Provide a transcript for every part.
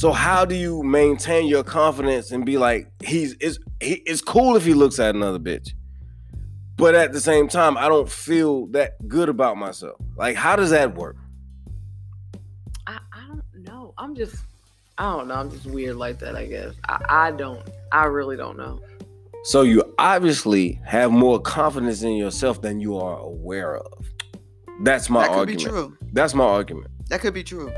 So how do you maintain your confidence and be like, he's it's he, it's cool if he looks at another bitch, but at the same time, I don't feel that good about myself. Like, how does that work? I, I don't know. I'm just I don't know. I'm just weird like that. I guess I, I don't. I really don't know. So you obviously have more confidence in yourself than you are aware of. That's my that could argument. be true. That's my argument. That could be true.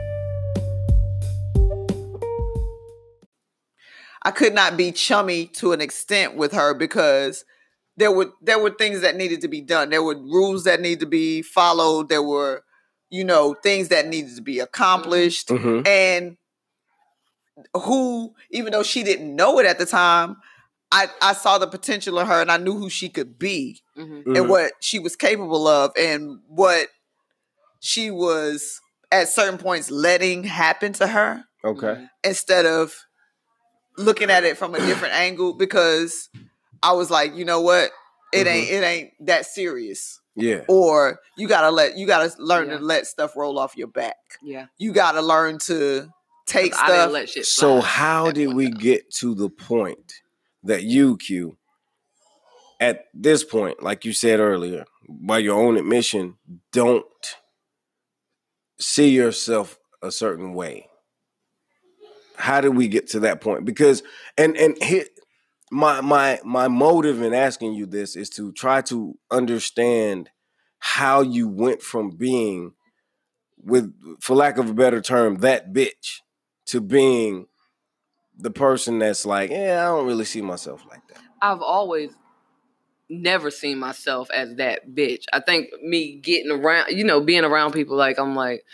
I could not be chummy to an extent with her because there were there were things that needed to be done. There were rules that needed to be followed. There were, you know, things that needed to be accomplished. Mhm. And who, even though she didn't know it at the time, I, I saw the potential in her and I knew who she could be hmm and Mhm. what she was capable of and what she was at certain points letting happen to her Okay. instead of looking at it from a different angle because I was like, you know what? It ain't mm-hmm. it ain't that serious. Yeah. Or you gotta let you gotta learn Yeah. to let stuff roll off your back. Yeah. You gotta learn to take 'Cause I didn't stuff. let shit So how did we time. get to the point that you, Q, at this point, like you said earlier, by your own admission, don't see yourself a certain way? How did we get to that point? Because and and here, my my my motive in asking you this is to try to understand how you went from being with for lack of a better term that bitch to being the person that's like yeah i don't really see myself like that I've always never seen myself as that bitch. I think me getting around, you know, being around people like I'm like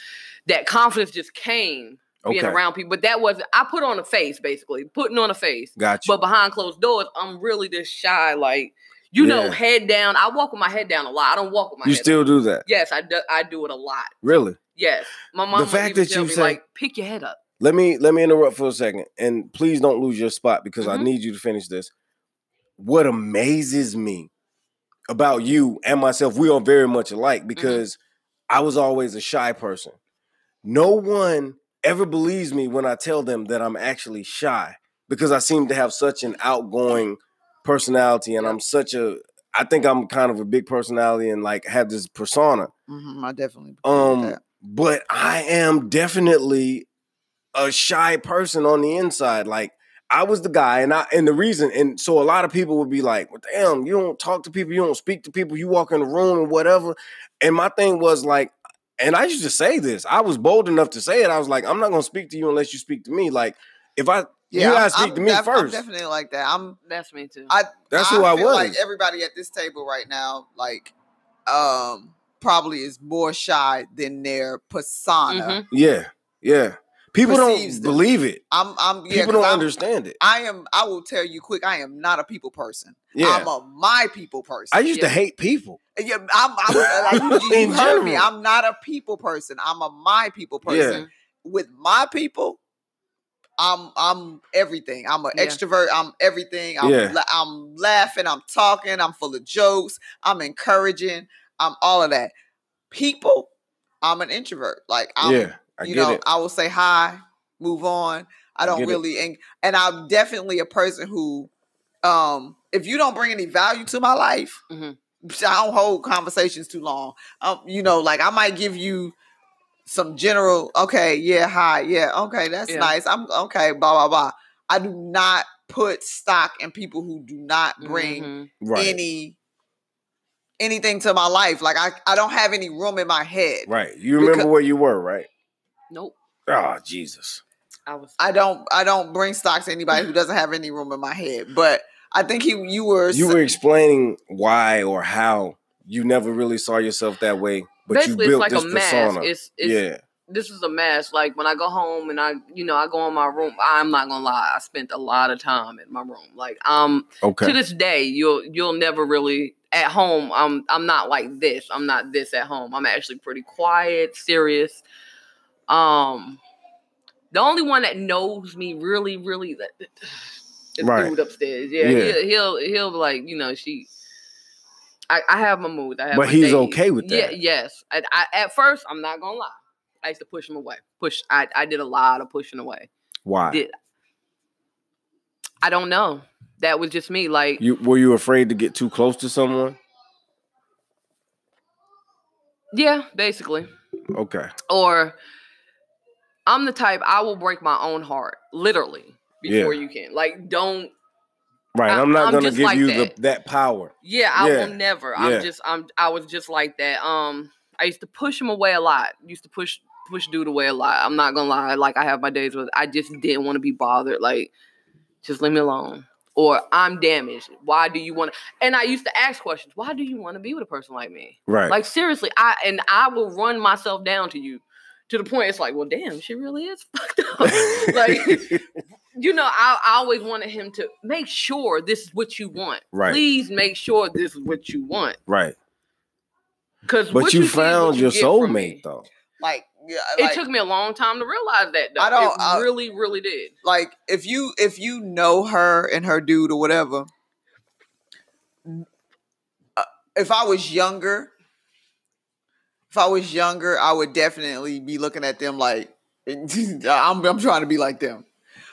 that confidence just came being okay around people. But that wasn't I put on a face basically, putting on a face. got you But behind closed doors, I'm really just shy. Like you know, head down. I walk with my head down a lot. I don't walk with my head you still do that Yes, I do. I do it a lot. really Yes, my mom. The fact that you me say- like, pick your head up. let me let me interrupt for a second and please don't lose your spot because i Mhm. need you to finish this what amazes me about you and myself we are very much alike because i was always a shy person no one ever believes me when i tell them that i'm actually shy because i seem to have such an outgoing personality and i'm such a i think i'm kind of a big personality and like have this persona Mhm, I definitely um, but I am definitely a shy person on the inside. Like I was the guy, and I and the reason, and so a lot of people would be like, "Well, damn, you don't talk to people, you don't speak to people, you walk in the room and whatever." And my thing was like, and I used to say this. I was bold enough to say it. I was like, "I'm not gonna speak to you unless you speak to me." Like if I, yeah, you I'm- speak I'm to me def- I'm first. definitely like that. I'm That's me too. I That's who I feel Like was. everybody at this table right now, like, um, probably is more shy than their persona. Mhm. yeah, yeah. People don't them. believe it. I'm, I'm, yeah, People 'cause don't I'm- understand it. I am. I will tell you quick. I am not a people person. Yeah, I'm a my people person. I used to hate people. Yeah, I'm. I'm like, you, you In heard me. I'm not a people person. I'm a my people Yeah. person. With my people, I'm. I'm everything. I'm an Yeah. extrovert. I'm everything. I'm. Yeah. la- I'm laughing. I'm talking. I'm full of jokes. I'm encouraging. I'm all of that. People, I'm an introvert. Like I'm. yeah, I you get know, it. I will say hi, move on. I I don't get it. really, and, and I'm definitely a person who, um, if you don't bring any value to my life, Mhm. I don't hold conversations too long. Um, you know, like I might give you some general, okay, yeah, hi, yeah, okay, that's Yeah. nice. I'm okay, blah blah blah. I do not put stock in people who do not bring Mhm. Right. any anything to my life. Like I, I don't have any room in my head. Right. You remember Because- where you were, right? Nope. Oh, Jesus. I was. I don't I don't bring stock to anybody who doesn't have any room in my head. But I think he you were You were explaining why or how you never really saw yourself that way, but Basically, you it's built like this a mask. persona. It's, it's yeah. this is a mess. Like when I go home and I, you know, I go in my room. I'm not gonna lie. I spent a lot of time in my room. Like um, Okay. to this day, you'll you'll never really at home. I'm I'm not like this. I'm not this at home. I'm actually pretty quiet, serious. Um, the only one that knows me really, really, that is Right. dude upstairs. Yeah, Yeah. He'll, he'll he'll be like, you know, she. I, I have my mood. I have But he's days. okay with that. Yeah, yes. I, I, at first, I'm not gonna lie. I used to push him away. Push. I, I did a lot of pushing away. Why? Did I don't know. That was just me. Like You were you afraid to get too close to someone? yeah, basically. Okay. Or I'm the type I will break my own heart, literally, before Yeah. you can. Like, don't Right. I- I'm not I'm gonna give like you that. the that power. Yeah, I Yeah, will never. yeah. I'm just I'm I was just like that. Um I used to push him away a lot. Used to push push dude away a lot. I'm not gonna lie. Like I have my days where I just didn't want to be bothered. Like, just leave me alone. Or I'm damaged. Why do you want to and I used to ask questions. Why do you want to be with a person like me? Right. Like seriously, I and I will run myself down to you to the point it's like, well, damn, she really is fucked up. like, you know, I, I always wanted him to make sure this is what you want. Right. Please make sure this is what you want. right. Because But you found your soulmate though. Like, yeah, It took me a long time to realize that. Though. I don't- It I- really, really did. like if you if you know her and her dude or whatever uh, if i was younger if i was younger i would definitely be looking at them like i'm, I'm trying to be like them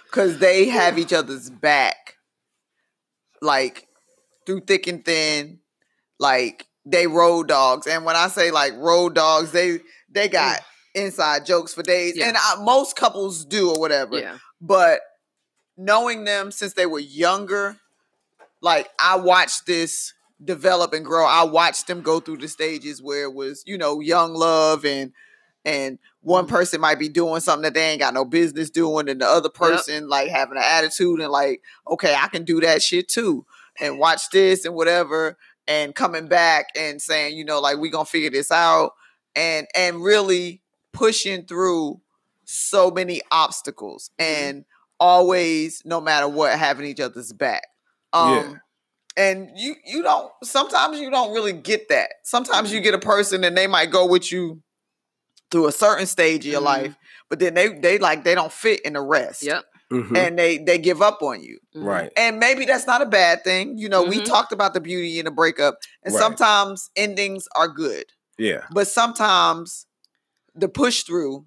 because they have each other's back like through thick and thin like they road dogs and when i say like road dogs they they got mm. inside jokes for days Yeah. and I, most couples do or whatever Yeah. but knowing them since they were younger, like I watched this develop and grow. I watched them go through the stages where it was, you know, young love and and one mm-hmm. person might be doing something that they ain't got no business doing, and the other person like having an attitude and like, okay, I can do that shit too, and watch this and whatever, and coming back and saying, you know, like we gonna figure this out, and and really pushing through so many obstacles mm-hmm. and always no matter what having each other's back. Um Yeah. and you you don't sometimes you don't really get that. Sometimes you mm-hmm. get a person and they might go with you through a certain stage of your Mhm. life but then they they like they don't fit in the rest Yep. Mhm. and they they give up on you Mhm. Right. and maybe that's not a bad thing you know we Mhm. talked about the beauty in a breakup and Right. sometimes endings are good Yeah. but sometimes the push through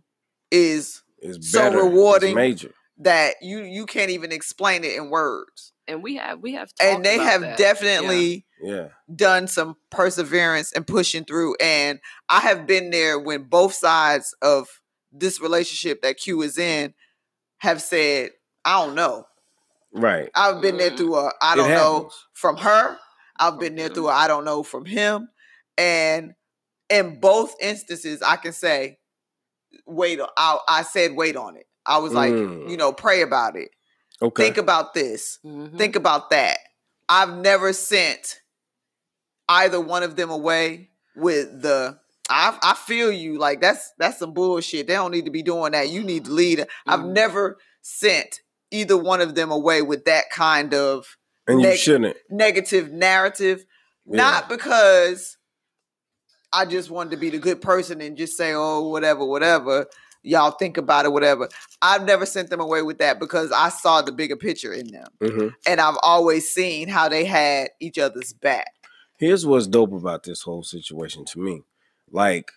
is It's So better. It's rewarding. major. that you you can't even explain it in words And we have we have and they about have that. definitely Yeah. Done some perseverance and pushing through and i have been there when both sides of this relationship that q is in have said i don't know Right. i've been there Mhm. through a i It don't know from her i've been there through a i don't know from him and in both instances i can say wait i, I said wait on it i was like Mm. you know pray about it Okay. think about this Mhm. think about that. I've never sent either one of them away with the I I feel you like that's that's some bullshit. They don't need to be doing that. You need to lead. I've Mhm. never sent either one of them away with that kind of and you neg- shouldn't. negative narrative. Yeah. Not because I just wanted to be the good person and just say, oh, whatever, whatever. Y'all think about it, whatever. I've never sent them away with that because I saw the bigger picture in them hmm and I've always seen how they had each other's back. Here's what's dope about this whole situation to me. Like,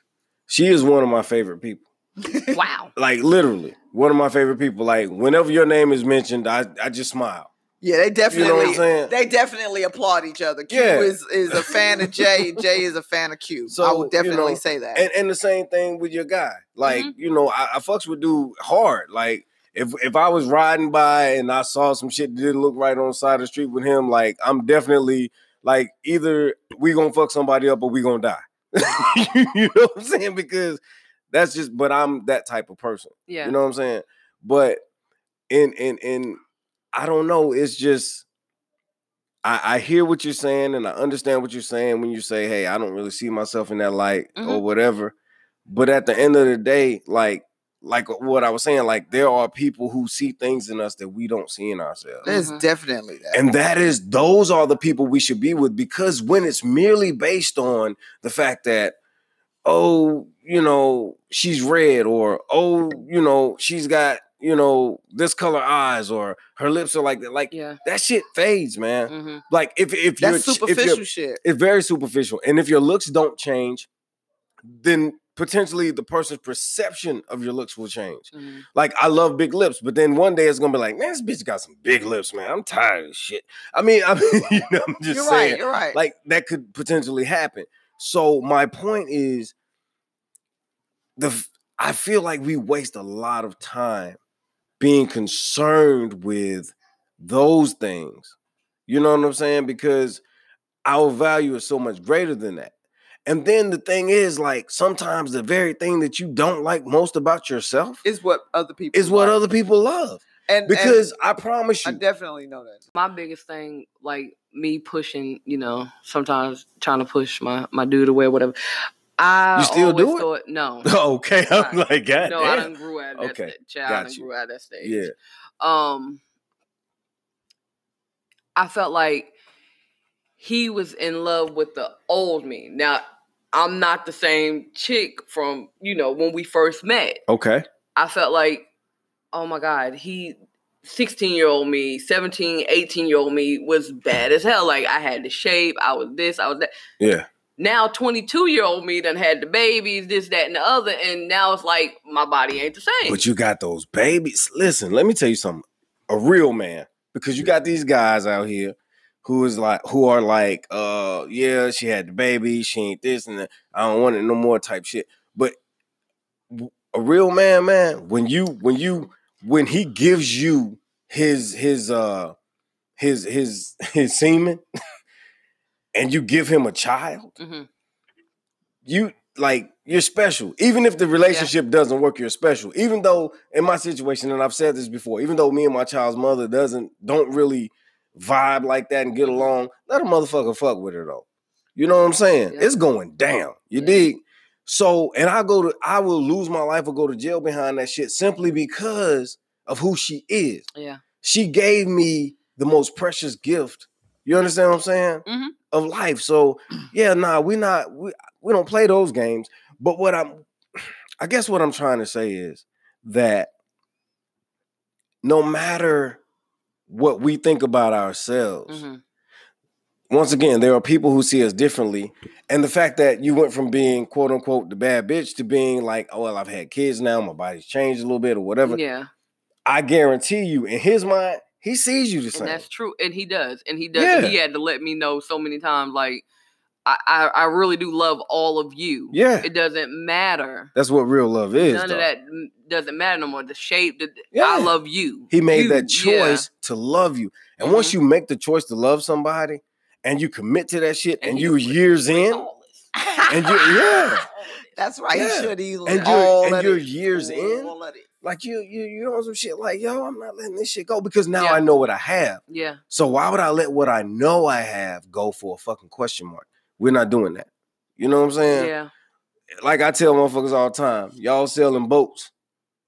she is one of my favorite people. Wow. Like literally, one of my favorite people. Like, whenever your name is mentioned, I, I just smile. Yeah, they definitely You know definitely what I'm saying? they definitely applaud each other. Q Yeah. is is a fan of Jay. Jay is a fan of Q. So, I would you definitely know, say that. and and the same thing with your guy. Like, Mhm. you know, I, I fucks with dude hard. Like, if if I was riding by and I saw some shit that didn't look right on the side of the street with him, like I'm definitely like either we gonna fuck somebody up or we gonna die. you know what I'm saying? Because that's just but I'm that type of person. Yeah. You know what I'm saying? But in in in I don't know, it's just I, I hear what you're saying and I understand what you're saying when you say, hey, I don't really see myself in that light or Mhm. whatever. But at the end of the day, like like what I was saying, like there are people who see things in us that we don't see in ourselves. There's Mhm. definitely that. And that is those are the people we should be with because when it's merely based on the fact that oh, you know, she's red or oh, you know, she's got, you know, this color eyes or her lips are like that. Like Yeah. that shit fades, man. hmm Like if if you're That's if superficial you're, shit. it's very superficial. And if your looks don't change, then potentially the person's perception of your looks will change. Mhm. Like I love big lips, but then one day it's gonna be like, man, this bitch got some big lips, man. I'm tired of shit. I mean, I mean, you know, I'm just you're saying, right. You're right. like that could potentially happen. So my point is, the I feel like we waste a lot of time being concerned with those things. You know what I'm saying? Because our value is so much greater than that. And then the thing is, like, sometimes the very thing that you don't like most about yourself is what other people is what like. other people love. and and Because I promise you, I definitely know that. my biggest thing, like me pushing, you know, sometimes trying to push my my dude away, or whatever. I You still do it? thought no, okay, I'm Right. like, God no, I damn. done grew out of that Okay, stage. Child, I got done you. grew out of that stage. Yeah. Um, I felt like he was in love with the old me. Now, I'm not the same chick from you know when we first met. Okay. I felt like, oh my God, he 16 year old me, 17, 18 year old me was bad as hell. Like I had the shape, I was this, I was that. Yeah. Now 22 year old me done had the babies, this, that, and the other, and now it's like my body ain't the same. But you got those babies. Listen, let me tell you something. A real man, because you got these guys out here who is like, who are like, uh, yeah, she had the baby, she ain't this and that. I don't want it no more type shit. But a real man, man, when you, when you, when he gives you his, his, uh, his, his, his semen, and you give him a child, Mhm. you like you're special. Even if the relationship doesn't work, you're special. Even though in my situation, and I've said this before, even though me and my child's mother doesn't don't really vibe like that and get along, let a motherfucker fuck with her though. You know what I'm saying? Yeah. It's going down. You Yeah. dig? So, and I go to I will lose my life or go to jail behind that shit simply because of who she is. Yeah. She gave me the most precious gift. You understand what I'm saying? Mhm. Of life. So, yeah, nah, we not we we don't play those games. But what I'm I guess what I'm trying to say is that no matter what we think about ourselves, Mhm. once again, there are people who see us differently. And the fact that you went from being quote unquote the bad bitch to being like, oh, well, I've had kids now, my body's changed a little bit or whatever. Yeah. I guarantee you, in his mind, he sees you the And same. that's true. And he does. And he does. Yeah. He had to let me know so many times, like, I, I, I really do love all of you. Yeah. It doesn't matter. That's what real love is. None though. of that doesn't matter no more. The shape, the, Yeah. I love you. He made You, that yeah. choice to love you. And once Mhm. you make the choice to love somebody and you commit to that shit and, he you was years in, and you yeah, That's right. Yeah. He should easily. And you're- all and of you're it. years in? All of like you you you on some shit like, yo, I'm not letting this shit go because now Yeah. I know what I have. Yeah. So why would I let what I know I have go for a fucking question mark? We're not doing that. You know what I'm saying? Yeah. Like I tell motherfuckers all the time, y'all selling boats,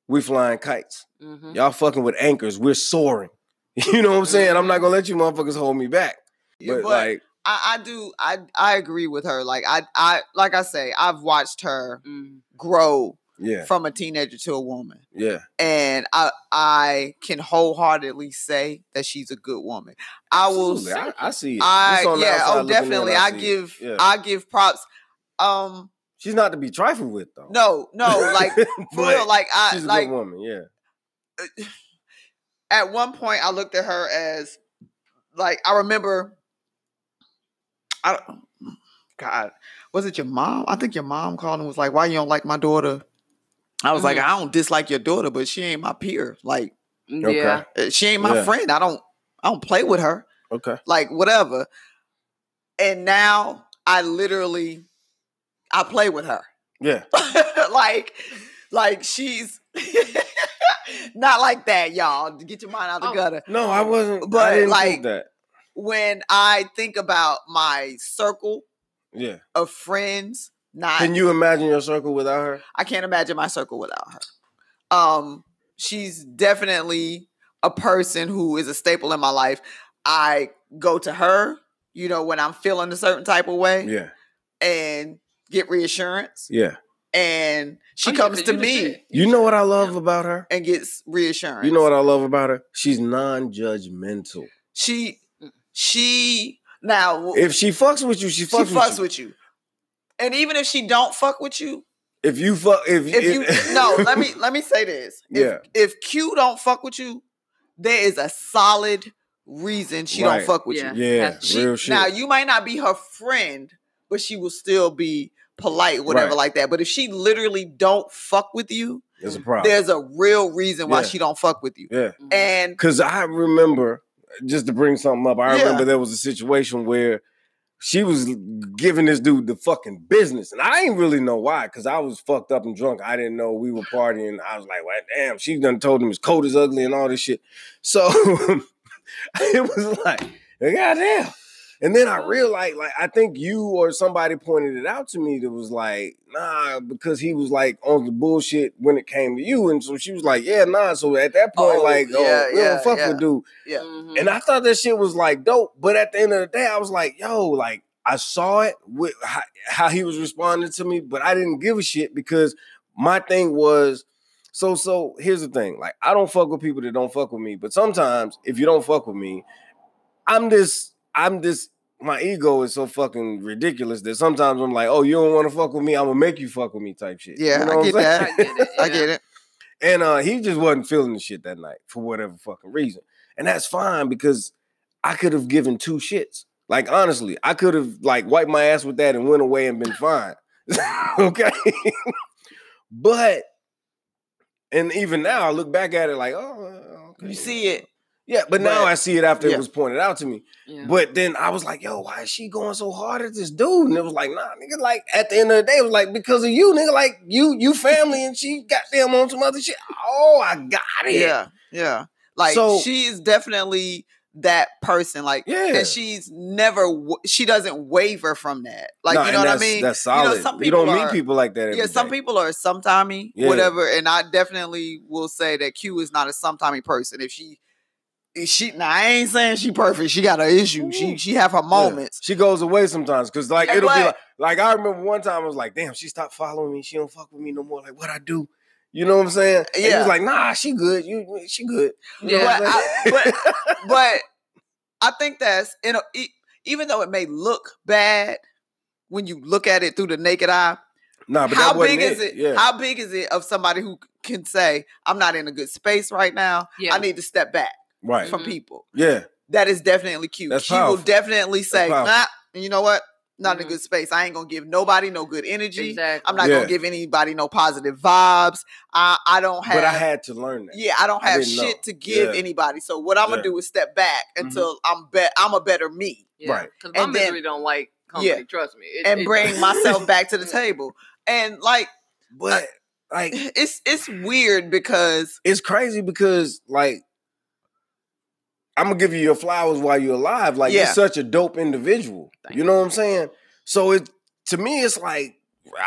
we flying kites. hmm Y'all fucking with anchors, we're soaring. You know what I'm saying? I'm not gonna let you motherfuckers hold me back. Yeah, But, but like, I, I do. I I agree with her. Like I I like I say, I've watched her hmm grow yeah, from a teenager to a woman, yeah. and I I can wholeheartedly say that she's a good woman. I will. I, I see it. I yeah. Oh, in, definitely. I see give Yeah. I give props. Um. She's not to be trifled with though. No. No. Like for real. Like I she's a like good woman. Yeah. at one point I looked at her as like I remember I don't God, was it your mom? I think your mom called and was like, Why you don't like my daughter? I was like, Mhm. I don't dislike your daughter, but she ain't my peer. Like Yeah. uh, she ain't my Yeah. friend. I don't I don't play with her. Okay. Like whatever. And now I literally I play with her. Yeah. like like she's not like that, y'all. Get your mind out the Oh. gutter. No, I wasn't. But, I didn't like, think that. when I think about my circle Yeah. of friends, not Can you imagine your circle without her? I can't imagine my circle without her. Um, she's definitely a person who is a staple in my life. I go to her, you know, when I'm feeling a certain type of way Yeah. and get reassurance. Yeah. And she Oh, yeah, comes 'cause to me. You know what I love about her? and gets reassurance. You know what I love about her? She's non-judgmental. she she now If she fucks with you, she fucks, she fucks, fucks with you. with you. And even if she don't fuck with you, If you fuck, if, if you no, let me let me say this. If, Yeah. If Q don't fuck with you, there is a solid reason she Right. don't fuck with Yeah. you. yeah, She, real shit. Now you might not be her friend, but she will still be polite, whatever Right. like that. But if she literally don't fuck with you, There's a problem. there's a real reason why Yeah. she don't fuck with you. yeah, And because I remember just to bring something up. I Yeah. remember there was a situation where she was giving this dude the fucking business, and I didn't really know why because I was fucked up and drunk. I didn't know we were partying. I was like, well, damn, she done told him his coat is ugly and all this shit. So it was like, goddamn. And then I realized, like, I think you or somebody pointed it out to me that was like, nah, because he was like on the bullshit when it came to you. And so she was like, yeah, nah. So at that point, Oh, like, oh, yeah, we yeah, don't fuck yeah. with dude. yeah, Mhm. And I thought that shit was like dope. But at the end of the day, I was like, yo, like, I saw it with how, how he was responding to me, but I didn't give a shit because my thing was, so, so here's the thing. Like, I don't fuck with people that don't fuck with me. But sometimes if you don't fuck with me, I'm this, I'm this, my ego is so fucking ridiculous that sometimes I'm like, oh, you don't want to fuck with me, I'm gonna make you fuck with me type shit. Yeah, You know I get that. I get it. I get it. And uh, he just wasn't feeling the shit that night for whatever fucking reason. And that's fine because I could have given two shits. Like honestly, I could have like wiped my ass with that and went away and been fine. okay. but and even now I look back at it like, oh, okay. You see it. Yeah, but now I see it after yeah. it was pointed out to me. Yeah. But then I was like, yo, why is she going so hard at this dude? And it was like, nah, nigga, like at the end of the day, it was like, because of you, nigga, like you, you family, and she got them on some other shit. Oh, I got it. Yeah, yeah. Like So- she is definitely that person. Like, Yeah. and she's never. She doesn't waver from that. Like, Nah, you know what I mean? That's You know, solid. You, some people don't are- meet people like that. Every yeah, some people are sometimey, Yeah. whatever, and I definitely will say that Q is not a sometimey person. If she, if she, now I ain't saying she perfect. She got her issues. She she have her Yeah. moments. She goes away sometimes because like Yeah, it'll be like, like I remember one time I was like, damn, she stopped following me. She don't fuck with me no more. Like what I do. You know what I'm saying? And he Yeah. was like, nah, she good. You she good. You Yeah. what I'm But but I think that's you know, even though it may look bad when you look at it through the naked eye, nah, but how that wasn't big is it? Yeah. How big is it of somebody who can say, "I'm not in a good space right now. Yeah. I need to step back right. from people." Yeah. That is definitely cute. That's she will definitely say, powerful. "Nah, you know what? Not in Mhm. a good space. I ain't gonna give nobody no good energy. Exactly. I'm not Yeah. gonna give anybody no positive vibes. I I don't have. But I had to learn that. yeah, I don't have didn't shit know. to give Yeah. anybody. So what I'm gonna Mm-hmm. do is step back until I'm bet I'm a better me Right. Because my And then- misery don't like company. Yeah. Trust me. It- and it- bring myself back to the table. And like But like it's it's weird because it's crazy because like I'm gonna give you your flowers while you're alive. Like you're such a dope individual. Thank you know what I'm saying? So it to me, it's like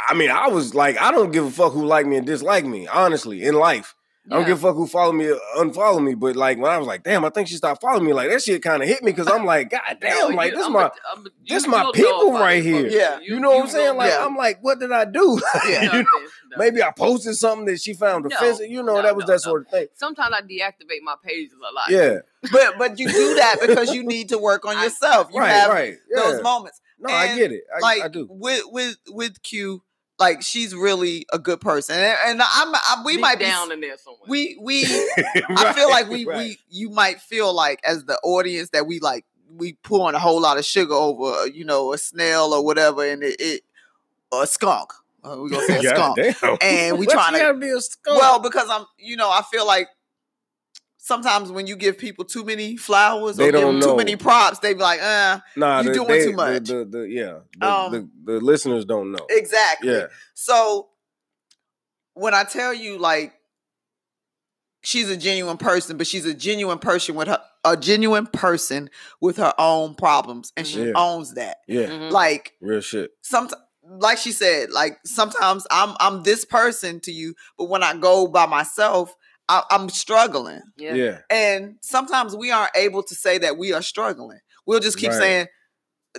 I mean, I was like, I don't give a fuck who like me and dislike me. Honestly, in life, I don't Yeah. give a fuck who follow me or unfollow me. But like when I was like, damn, I think she stopped following me. Like that shit kind of hit me because I'm like, god damn, No, like this I'm my a- I'm a- this my people right here. Yeah. with you know what I'm saying? Like Yeah. I'm like, what did I do? Yeah. You know? Nothing, nothing. Maybe I posted something that she found No, offensive. You know, no, that was no, that no. sort of thing. Sometimes I deactivate my pages a lot. Yeah, but but you do that because you need to work on I- yourself. You right, have right. Yeah. those moments. no, I get it. I, like I do. with with with Q, like she's really a good person. And, and I'm I, we Deep might be down in there somewhere. we we I feel like we we you might feel like as the audience that we like we pouring a whole lot of sugar over you know a snail or whatever and it, it or a skunk. Uh, we gonna say a skunk. damn. And we trying to- gotta be a skunk. Well, because I'm you know I feel like sometimes when you give people too many flowers They or give don't them too many props, they be like, uh, nah, you the, doing they- too much. The, the, yeah, the, Um, the, the listeners don't know. exactly. Yeah, So when I tell you like she's a genuine person, but she's a genuine person with her a genuine person with her own problems and she Yeah. owns that. yeah, Mhm. Like real shit. sometimes like she said, like sometimes I'm I'm this person to you, but when I go by myself, I, I'm struggling. Yeah, yeah. And sometimes we aren't able to say that we are struggling. We'll just keep Right. saying,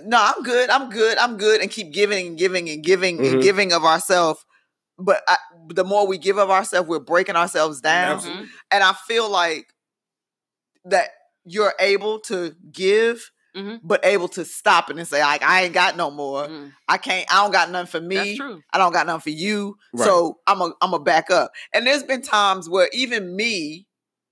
No, I'm good, I'm good, I'm good, and keep giving and giving and giving Mhm. and giving of ourselves. But I, the more we give of ourselves, we're breaking ourselves down. Absolutely. Mhm. And I feel like that you're able to give, Mhm. but able to stop it and say, like, I ain't got no more. Mm, I can't, I don't got nothing for me. That's true. I don't got nothing for you. Right. So I'm a I'm a back up. And there's been times where even me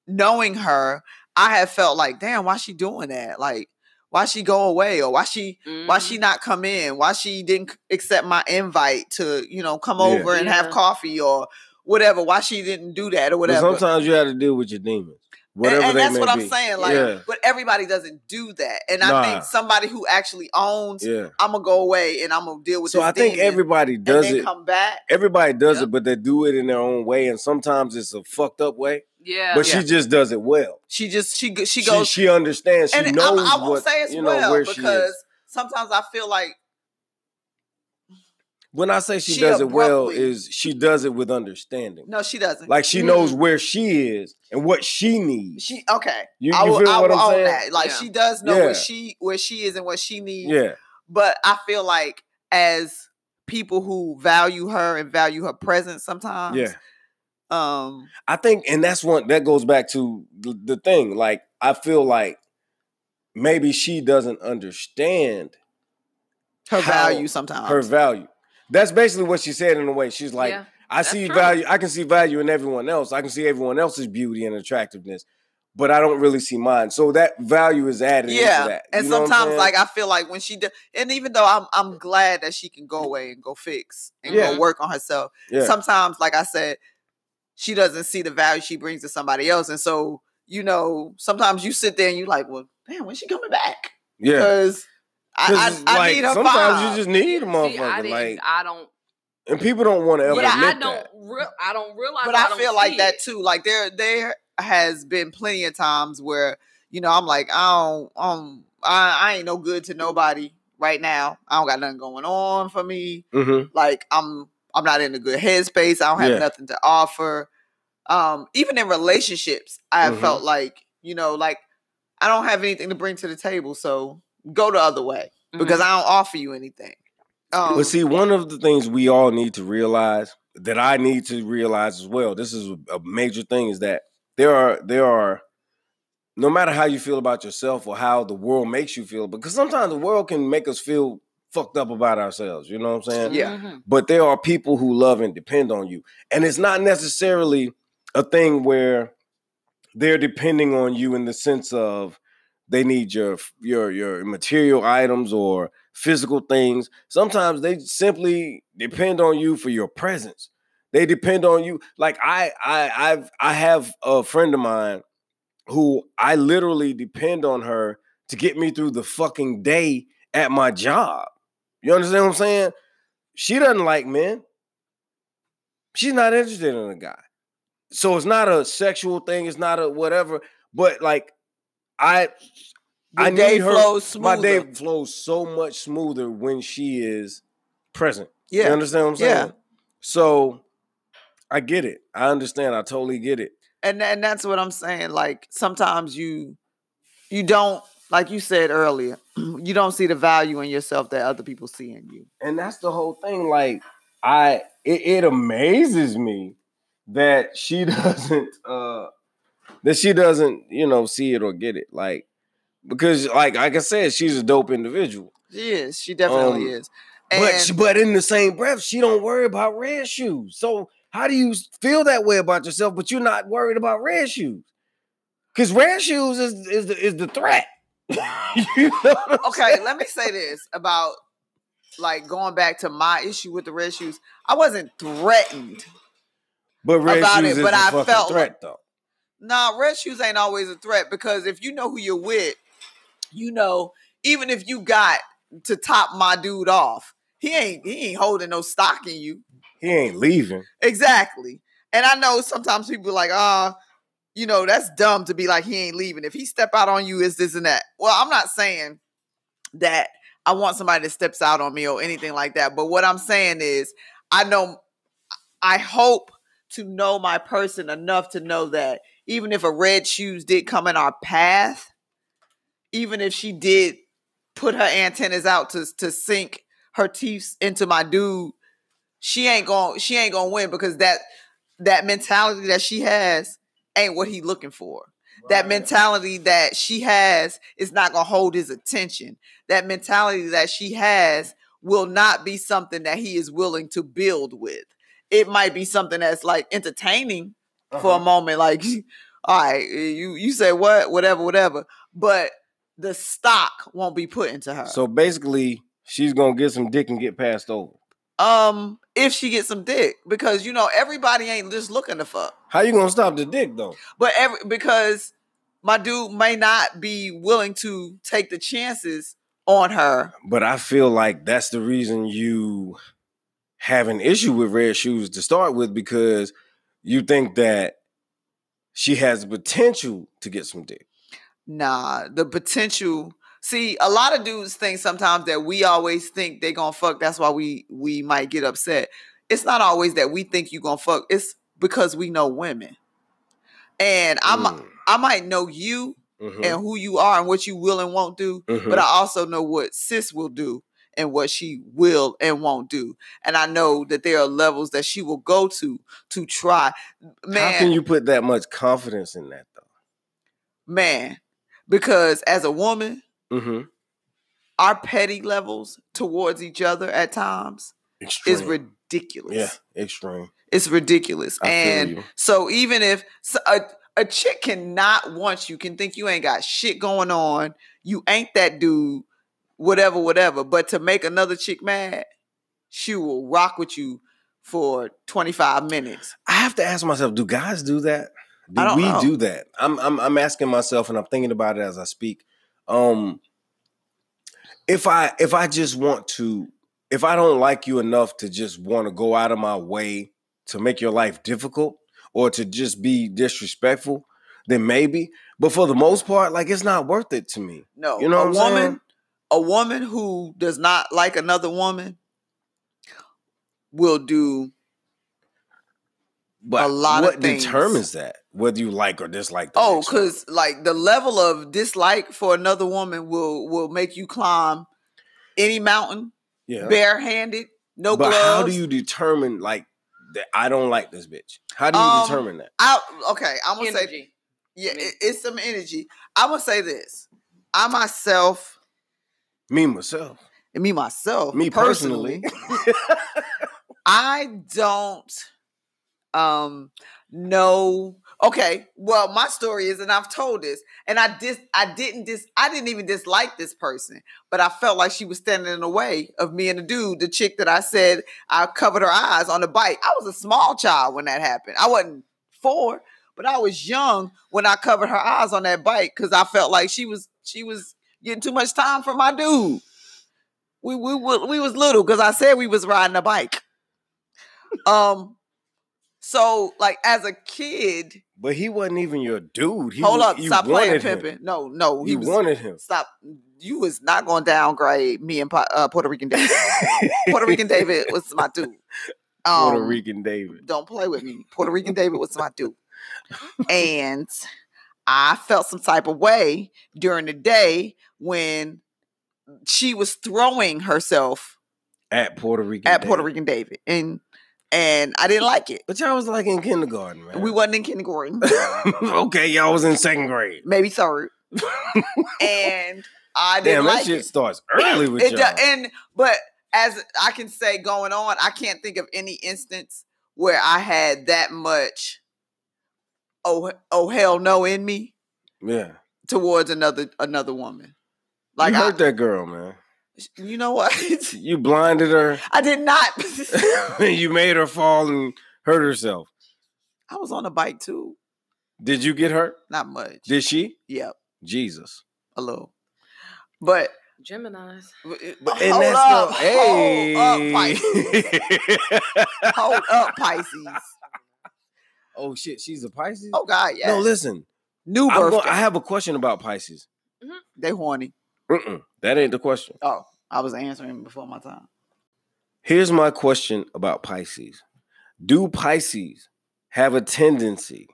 knowing her, I have felt like, damn, why she doing that? Like, why she go away? Or why she why Mhm. she not come in? Why she didn't accept my invite to, you know, come Yeah. over and have coffee or whatever? Why she didn't do that or But whatever? sometimes you have to deal with your demons, And- whatever and, they that's may what I'm saying. Like, yeah, but everybody doesn't do that. And I Nah. think somebody who actually owns, yeah. I'm gonna go away and I'm gonna deal with So this I think demon everybody does it. come back. Everybody does Yep. it, but they do it in their own way, and sometimes it's a fucked up way. Yeah. But Yeah. she just does it well. She just she go- she She goes she understands. She and knows I, I won't what say it's you know well where because sometimes I feel like When I say she, she does it well, is she does it with understanding. no, she doesn't. Like she Mm. knows where she is and what she needs. she okay. You- I you will, feel I what I'm own saying? that. Like Yeah. she does know Yeah. where she where she is and what she needs. yeah, But I feel like as people who value her and value her presence sometimes. yeah. Um I think, and that's one that goes back to the, the thing. Like I feel like maybe she doesn't understand her How- value sometimes. her value. That's basically what she said in a way. She's like, yeah. I see true. value. I can see value in everyone else. I can see everyone else's beauty and attractiveness, but I don't really see mine. So that value is added yeah. And sometimes like I feel like when she do, and even though I'm I'm glad that she can go away and go fix and Yeah. go work on herself. yeah, sometimes, like I said, she doesn't see the value she brings to somebody else. And so, you know, sometimes you sit there and you like, well, damn, when's she coming back? yeah. Because I, 'Cause, I, I like, need her sometimes vibe. you just need a See, I motherfucker. Like, I don't. and people don't want to ever Yeah, I admit don't. that. Re- I don't realize. but I, I feel like see that too. Like there, there has been plenty of times where you know I'm like, I don't, um, I, I ain't no good to nobody right now. I don't got nothing going on for me. Mm-hmm. Like I'm, I'm not in a good headspace. I don't have Yeah. nothing to offer. Um, even in relationships, I have Mhm. felt like you know, like I don't have anything to bring to the table, so go the other way because I don't offer you anything. Um, But see, one of the things we all need to realize that I need to realize as well. This is a a major thing is that there are there are no matter how you feel about yourself or how the world makes you feel, because sometimes the world can make us feel fucked up about ourselves. You know what I'm saying? Yeah. Mhm. But there are people who love and depend on you, and it's not necessarily a thing where they're depending on you in the sense of they need your your your material items or physical things. Sometimes they simply depend on you for your presence. They depend on you. Like I I I've I have a friend of mine who I literally depend on her to get me through the fucking day at my job. You understand what I'm saying? She doesn't like men. She's not interested in a guy. So it's not a sexual thing, it's not a whatever, but like I the I day her- flows smoother. my day flows so much smoother when she is present. You yeah, understand what I'm saying? Yeah. So I get it. I understand. I totally get it. and and that's what I'm saying. Like sometimes you you don't like you said earlier, you don't see the value in yourself that other people see in you. And that's the whole thing. Like, I it, it amazes me that she doesn't uh that she doesn't, you know, see it or get it. Like, because like like I said, she's a dope individual. She is. She definitely Um, is. And but she, but in the same breath, she don't worry about red shoes. So how do you feel that way about yourself, but you're not worried about red shoes? Because red shoes is is the is the threat. you know okay, let me say this about like going back to my issue with the red shoes. I wasn't threatened. But red about shoes it, is but a I felt threat though. Nah, red shoes ain't always a threat because if you know who you're with, you know, even if you got to top my dude off, he ain't he ain't holding no stock in you. He ain't leaving. Exactly. And I know sometimes people like, ah, you know, that's dumb to be like he ain't leaving. If he step out on you, is this and that. Well, I'm not saying that I want somebody that steps out on me or anything like that. But what I'm saying is I know I hope to know my person enough to know that even if a red shoes did come in our path, even if she did put her antennas out to to sink her teeth into my dude, she ain't gonna she ain't going to win because that that mentality that she has ain't what he looking for. That mentality that she has is not going to hold his attention. That mentality that she has will not be something that he is willing to build with. It might be something that's like entertaining for a Uh-huh. moment, like, all right, you you say what, whatever, whatever, but the stock won't be put into her. So basically, she's gonna get some dick and get passed over. um, if she gets some dick, because you know everybody ain't just looking to fuck. How you gonna stop the dick though? But every because my dude may not be willing to take the chances on her. But I feel like that's the reason you have an issue with red shoes to start with because you think that she has the potential to get some dick. Nah, the potential. See, a lot of dudes think sometimes that we always think they gonna fuck. That's why we we might get upset. It's not always that we think you gonna fuck. It's because we know women, and I mi- Mm, I might know you mhm, and who you are and what you will and won't do, mhm. but I also know what sis will do and what she will and won't do. And I know that there are levels that she will go to to try. Man, How can you put that much confidence in that though? man, because as a woman, Mm-hmm. our petty levels towards each other at times Extreme. is ridiculous. yeah, extreme. It's ridiculous. I and so even if a, a chick cannot want you, can think you ain't got shit going on, you ain't that dude, whatever, whatever. But to make another chick mad, she will rock with you for 25 minutes. I have to ask myself, do guys do that? Do we know. do that? I'm, I'm I'm asking myself and I'm thinking about it as I speak. Um if I if I just want to if I don't like you enough to just want to go out of my way to make your life difficult or to just be disrespectful, then maybe. But for the most part, like it's not worth it to me. No, You know a what I'm woman, saying? A woman who does not like another woman will do But A lot of what things. determines that? Whether you like or dislike the Oh, because like the level of dislike for another woman will will make you climb any mountain yeah. barehanded, no but gloves. how do you determine like that I don't like this bitch? How do you Um, determine that? I okay, I'm gonna say yeah, it- it's some energy. I'm gonna say this. I myself, Me myself. and me myself, Me personally. I don't um know. Okay, well, my story is, and I've told this, and I dis I didn't dis I didn't even dislike this person, but I felt like she was standing in the way of me and the dude, the chick that I said I covered her eyes on the bike. I was a small child when that happened. I wasn't four, but I was young when I covered her eyes on that bike because I felt like she was she was getting too much time for my dude. We we we was little because I said we was riding a bike. Um, so like as a kid, but he wasn't even your dude. He hold wa- up, stop playing pimping. No, no, he You was wanted him. stop. You was not going to downgrade me and uh, Puerto Rican David. Puerto Rican David was my dude. Um, Puerto Rican David. Don't play with me. Puerto Rican David was my dude. And I felt some type of way during the day when she was throwing herself At Puerto Rican. at Puerto David. Rican David. And and I didn't like it. But y'all was like in kindergarten, man. We wasn't in kindergarten, okay, y'all was in second grade. maybe third. and I didn't that like shit it. starts early with It y'all. do- and but as I can say going on, I can't think of any instance where I had that much oh oh hell no in me yeah. towards another another woman. Like Like you I, hurt that girl, man. you know what? You blinded her. I did not. you made her fall and hurt herself. I was on a bike too. Did you get hurt? Not much. Did she? Yep, Jesus. a little. But Gemini's. But and hold that's up, the hey. hold up, Pisces. hold up, Pisces. oh shit, she's a Pisces. Oh God, yeah. No, listen. New I'm birthday. go- I have a question about Pisces. Mm-hmm. they horny. Mm-mm, that ain't the question. Oh, I was answering before my time. Here's my question about Pisces. Do Pisces have a tendency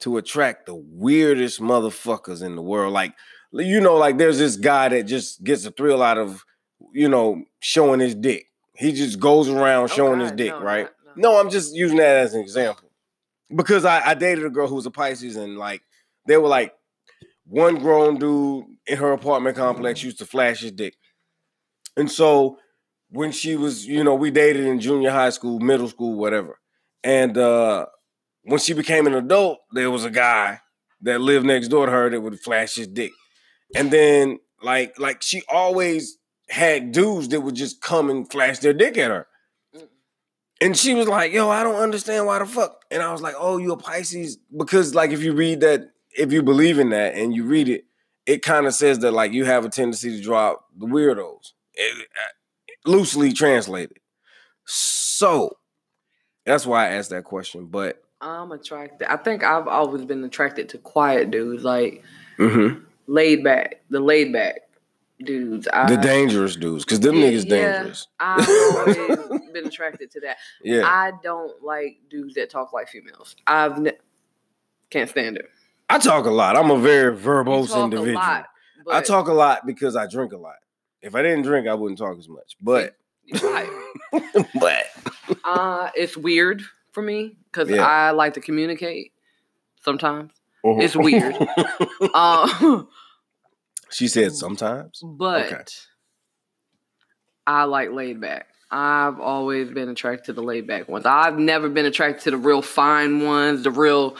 to attract the weirdest motherfuckers in the world? Like, you know, like there's this guy that just gets a thrill out of, you know, showing his dick. He just goes around Oh, showing his dick, no, right? not- no. No, I'm just using that as an example. Because I, I dated a girl who was a Pisces and like they were like one grown dude in her apartment complex used to flash his dick. And so when she was, you know, we dated in junior high school, middle school, whatever. And uh when she became an adult, there was a guy that lived next door to her that would flash his dick. And then like like she always had dudes that would just come and flash their dick at her. And she was like, "Yo, I don't understand why the fuck." And I was like, "Oh, you a Pisces?" Because like if you read that, if you believe in that and you read it, it kind of says that like you have a tendency to drop the weirdos, it, uh, loosely translated. So that's why I asked that question. But I'm attracted. I think I've always been attracted to quiet dudes, like mhm, laid back, the laid back dudes. I, the dangerous dudes, because them Yeah, niggas yeah. dangerous. I've always been attracted to that. Yeah, I don't like dudes that talk like females. I've ne- can't stand it. I talk a lot. I'm a very verbose individual. lot. But I talk a lot because I drink a lot. If I didn't drink, I wouldn't talk as much. But but uh, it's weird for me because Yeah. I like to communicate. Sometimes It's weird. uh, she said sometimes. but Okay. I like laid back. I've always been attracted to the laid back ones. I've never been attracted to the real fine ones, the real,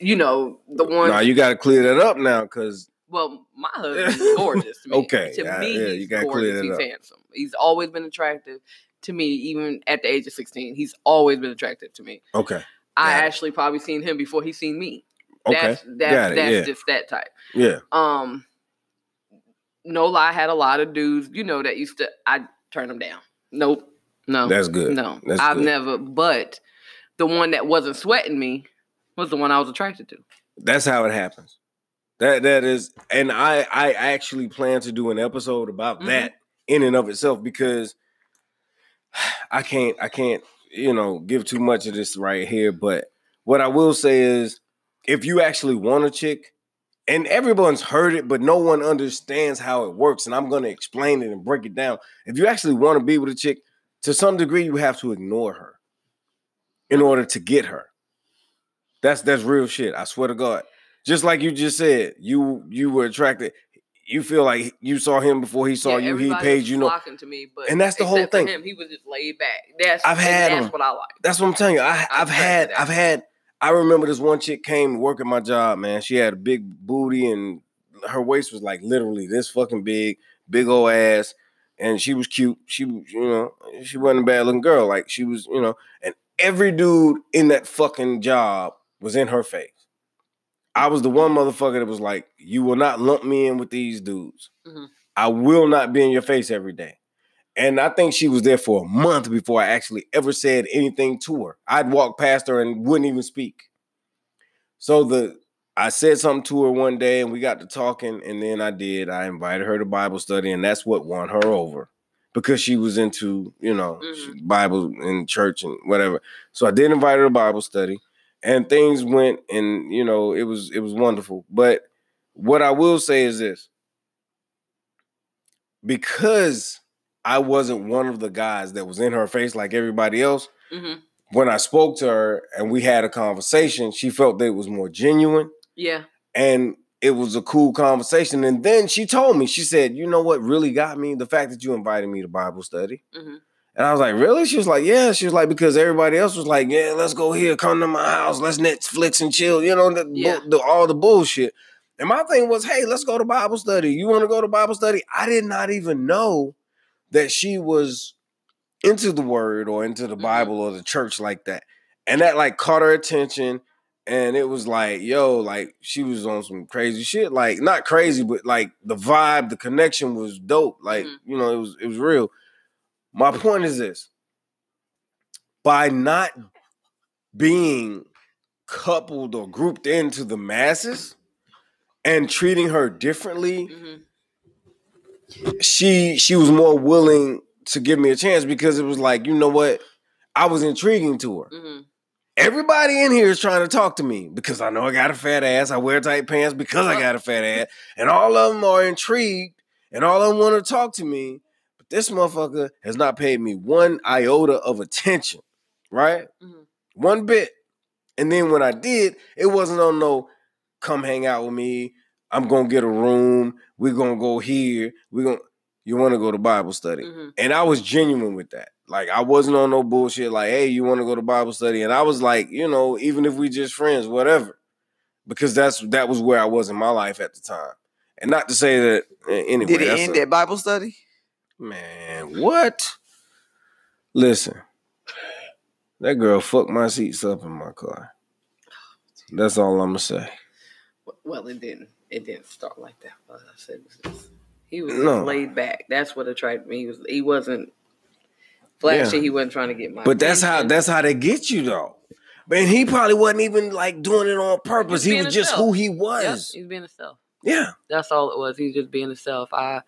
you know, the one. Now you got to clear that up now, because well, my husband's gorgeous. To me. Okay, to yeah, me, yeah, he's you gotta clear gorgeous. that He's up. handsome. He's always been attractive to me, even at the age of sixteen. He's always been attractive to me. okay, I Got it. actually probably seen him before he seen me. okay, That's that's got it. that's yeah, just that type. yeah. Um, no lie, I had a lot of dudes, you know, that used to I turn them down. Nope, no, That's good. no, That's I've good. never. But the one that wasn't sweating me was the one I was attracted to. That's how it happens. That that is, and I I actually plan to do an episode about Mhm. that in and of itself because I can't I can't you know give too much of this right here. But what I will say is, if you actually want a chick, and everyone's heard it, but no one understands how it works, and I'm gonna explain it and break it down. If you actually want to be with a chick, to some degree, you have to ignore her in order to get her. That's that's real shit. I swear to God. Just like you just said, you you were attracted. You feel like you saw him before he saw Yeah, you. He paid you. know. to me, but And that's the whole thing. Him, he was just laid back. That's I've had That's him. what I like. that's what I'm telling you. I, I've had, I've had. I remember this one chick came to work at my job. Man, she had a big booty and her waist was like literally this fucking big, big old ass, and she was cute. She was, you know, she wasn't a bad looking girl. Like she was, you know, and every dude in that fucking job was in her face. I was the one motherfucker that was like, "You will not lump me in with these dudes. Mhm. I will not be in your face every day." And I think she was there for a month before I actually ever said anything to her. I'd walk past her and wouldn't even speak. So the I said something to her one day and we got to talking, and then I did. I invited her to Bible study, and that's what won her over because she was into, you know, Mhm. Bible and church and whatever. So I did invite her to Bible study, and things went, and you know, it was it was wonderful. But what I will say is this because I wasn't one of the guys that was in her face like everybody else. hmm When I spoke to her and we had a conversation, she felt that it was more genuine Yeah. and it was a cool conversation. And then she told me, she said, You know what really got me? The fact that you invited me to Bible study. hmm And I was like, Really? She was like, Yeah. She was like, Because everybody else was like, Yeah, let's go here, come to my house, let's Netflix and chill, you know, the, Yeah. the, all the bullshit. And my thing was, Hey, let's go to Bible study. You want to go to Bible study? I did not even know that she was into the word or into the Mhm. Bible or the church like that. And that like caught her attention. And it was like, yo, like she was on some crazy shit. Like, not crazy, but like the vibe, the connection was dope. Like, Mhm. you know, it was it was real. My point is this by not being coupled or grouped into the masses and treating her differently, hmm she she was more willing to give me a chance because it was like, you know what? I was intriguing to her. hmm Everybody in here is trying to talk to me because I know I got a fat ass. I wear tight pants because I got a fat ass. And all of them are intrigued and all of them want to talk to me. But this motherfucker has not paid me one iota of attention, right? Mhm. One bit. And then when I did, it wasn't on no come hang out with me. I'm gonna get a room. We're gonna go here. We're gonna you want to go to Bible study. Mhm. And I was genuine with that. Like I wasn't on no bullshit. Like, hey, you want to go to Bible study? And I was like, you know, even if we just friends, whatever, because that's that was where I was in my life at the time. And not to say that anyway. Did it end a- at Bible study? Man, what? Listen, that girl fucked my seats up in my car. That's all I'm gonna say. Well, it didn't. It didn't start like that. Said it was just- he was No. laid back. That's what attracted me. He was. He wasn't flashy. Yeah. He wasn't trying to get my. But that's how that's how they get you though. Man, he probably wasn't even like doing it on purpose. He was just who he Yep, was. he's being himself. Yeah. That's all it was. He's just being himself. I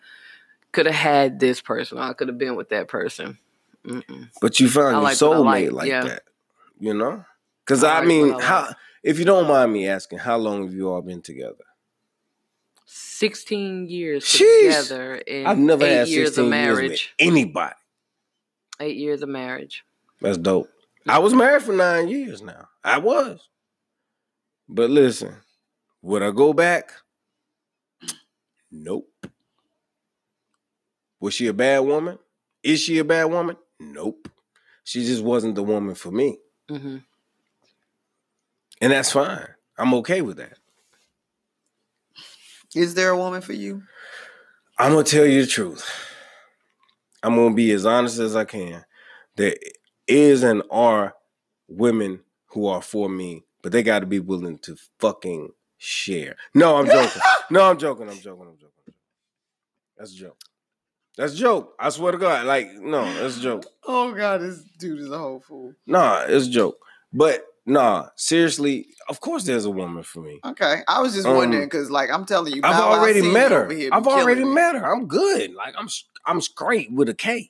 could have had this person. I could have been with that person. Mm-mm. But you found I your like soulmate like, like yeah. that. You know? Because I I, like mean, I how if you don't mind me asking, how long have you all been together? Sixteen years Sheesh. together and I've never eight had years 16 of years with marriage. anybody. eight years of marriage. That's dope. I mm-hmm. was married for nine years now. I was. But listen, would I go back? Nope. Was she a bad woman? Is she a bad woman? Nope. She just wasn't the woman for me. hmm And that's fine. I'm okay with that. Is there a woman for you? I'm gonna tell you the truth. I'm gonna be as honest as I can. There is and are women who are for me, but they got to be willing to fucking share. No, I'm joking. no, I'm joking. I'm joking. I'm joking. That's a joke. That's a joke. I swear to God. Like, no, that's a joke. Oh God, this dude is a whole fool. Nah, it's a joke. But nah, seriously, of course there's a woman for me. Okay, I was just Um, wondering because, like, I'm telling you, I've already met her. here I've already me. met her. I'm good. Like I'm I'm straight with a K.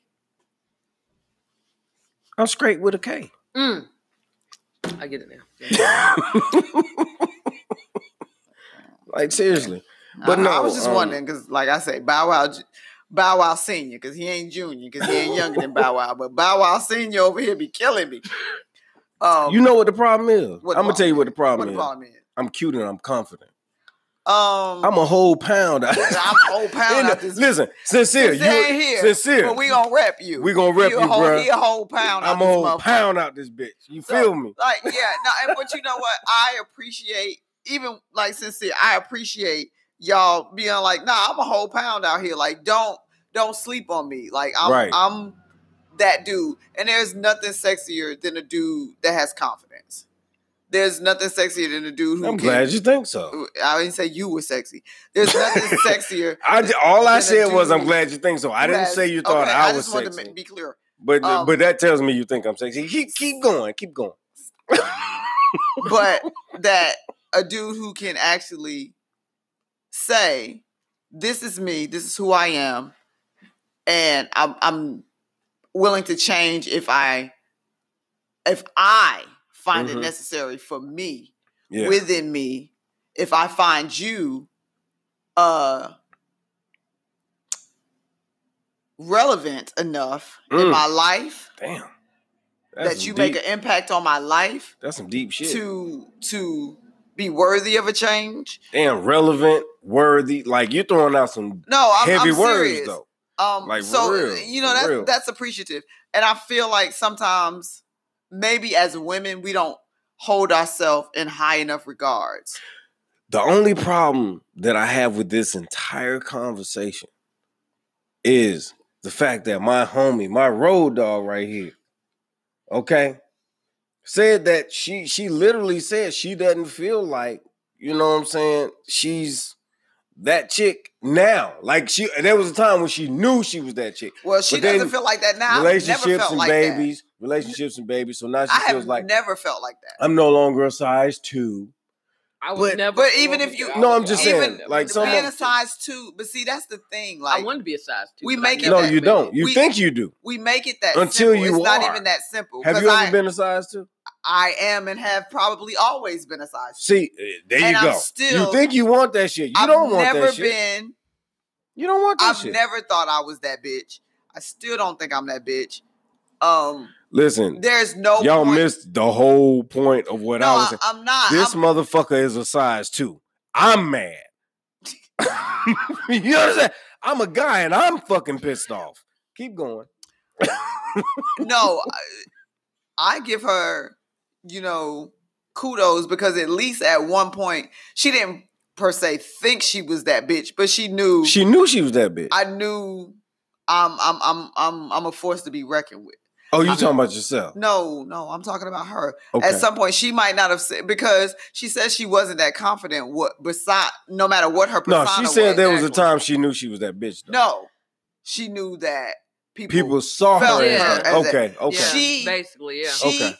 I'm straight with a K. Mm. I get it now. Like seriously. But I, no, I was just um, wondering because, like I say, Bow Wow, Bow Wow Senior, because he ain't Junior, because he ain't younger than Bow Wow, but Bow Wow Senior over here be killing me. Um, You know what the problem is? What I'm gonna tell you what the what problem the is. problem is? I'm cute and I'm confident. Um, I'm a whole pound. I'm a whole pound out this- Listen, sincere. Sincere ain't You here, sincere. but we gonna rep you. We gonna rep you, whole, bruh. He a whole pound. I'm a whole pound out this bitch. You So, feel me? Like, yeah, no, and but you know what? I appreciate even like sincere. I appreciate y'all being like, nah, I'm a whole pound out here. Like, don't don't sleep on me. Like, I'm Right. I'm that dude, and there's nothing sexier than a dude that has confidence. There's nothing sexier than a dude who. I'm can, glad you think so. I didn't say you were sexy. There's nothing sexier. I j- all I said was I'm glad you think so. I didn't has- say you thought okay, I, I was just wanted sexy. to be clear. But um, but that tells me you think I'm sexy. Keep keep going. Keep going. but that a dude who can actually say, "This is me. This is who I am," and I'm, I'm willing to change if I if I find it Mhm. necessary for me Yeah. within me. If I find you uh relevant enough in Mm. my life Damn. That's that you make an impact on my life That's some deep shit. to to be worthy of a change. Damn, relevant, worthy. Like you're throwing out some No, I'm, heavy I'm words serious. though. Um, Like, so real, you know that's real. that's appreciative, and I feel like sometimes maybe as women we don't hold ourselves in high enough regards. The only problem that I have with this entire conversation is the fact that my homie, my road dog right here, okay, said that she she literally said she doesn't feel like, you know what I'm saying, she's that chick now. Like she there was a time when she knew she was that chick. Well, she doesn't feel like that now. I've never relationships felt and like babies, relationships and babies. So now that. she I feels have like never felt like that. I'm no longer a size two. I would but, never. but even if you- No, I'm just I saying, never- like, some Being a size two, but see that's the thing. Like I want to be a size two. we make it No, that you been. don't. You We- think you do. we make it that Until simple. you it's not even that simple. Have 'cause you ever I, been a size two? I am and have probably always been a size. See, eh, there you And I'm go. still- you think you want that shit. You I've don't want that shit. been. you don't want that I've shit. never thought I was that bitch. I still don't think I'm that bitch. Um, Listen, there's no y'all point. missed the whole point of what No, I was I. I'm not. This I'm, motherfucker is a size two. I'm mad. you know what I'm saying? I'm a guy and I'm fucking pissed off. Keep going. no, I, I give her, you know, kudos because at least at one point she didn't per se think she was that bitch, but she knew She knew she was that bitch. I knew I'm I'm I'm I'm I'm a force to be reckoned with. oh, you I- talking about yourself? No, no, I'm talking about her. Okay. At some point, she might not have said because she said she wasn't that confident. What beside, no matter what her no, she said there was a actually. time she knew she was that bitch. Though. No, she knew that people. people saw felt her her as as that. that. Okay, okay. Yeah, She- basically, yeah. she Okay.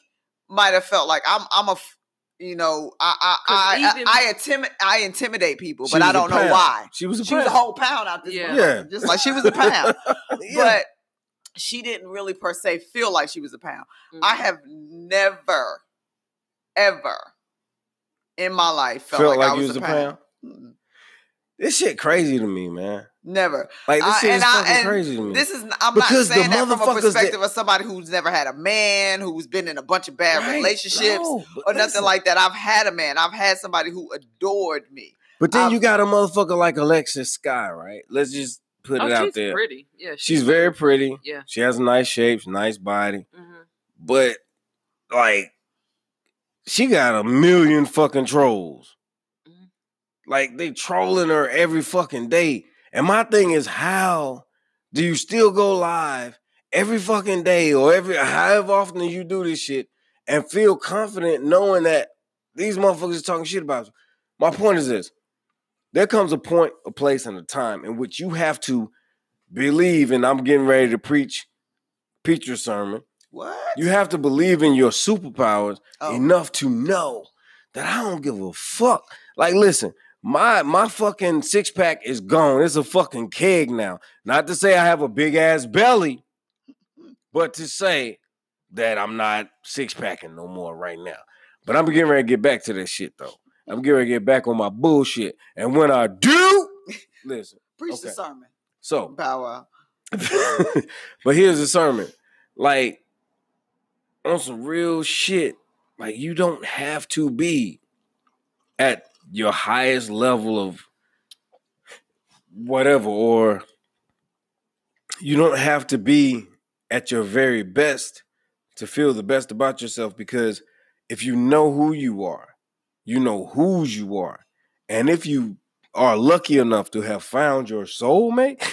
Might have felt like I'm. I'm a. f- You know, I I 'Cause I, I, I, intimi- I intimidate people, but I don't know why. She was a She was a whole pound out this. Yeah. motherfucker, just like she was a pound. Yeah. But she didn't really per se feel like she was a pound. I Mhm. have never, ever in my life felt, felt like, like I you was, was a pound. Mm-mm. this shit crazy to me, man. Never. Like this I- shit is and I- fucking and crazy to me. This is I'm Because the not saying that from a motherfuckers that- perspective of somebody who's never had a man, who's been in a bunch of bad Right. relationships No, but or nothing listen. like that. I've had a man. I've had somebody who adored me. But then I've- you got a motherfucker like Alexis Skyy, right? Let's just put oh, it out she's there. pretty. Yeah, She's very pretty. Yeah. She has nice shapes, nice body. mhm. But like she got a million fucking trolls. Mhm. Like they trolling her every fucking day. And my thing is how do you still go live every fucking day or every however often you do this shit and feel confident knowing that these motherfuckers is talking shit about you? My point is this. There comes a point, a place, and a time in which you have to believe, and I'm getting ready to preach, preach your sermon. What? You have to believe in your superpowers Oh. enough to know that I don't give a fuck. Like, listen, my my fucking six pack is gone. It's a fucking keg now. Not to say I have a big ass belly, but to say that I'm not six packing no more right now. But I'm getting ready to get back to that shit though. I'm getting ready to get back on my bullshit. And when I do, listen. Preach the sermon. So Bow wow. but here's the sermon. Like on some real shit, like you don't have to be at your highest level of whatever, or you don't have to be at your very best to feel the best about yourself because if you know who you are, you know whose you are. And if you are lucky enough to have found your soulmate,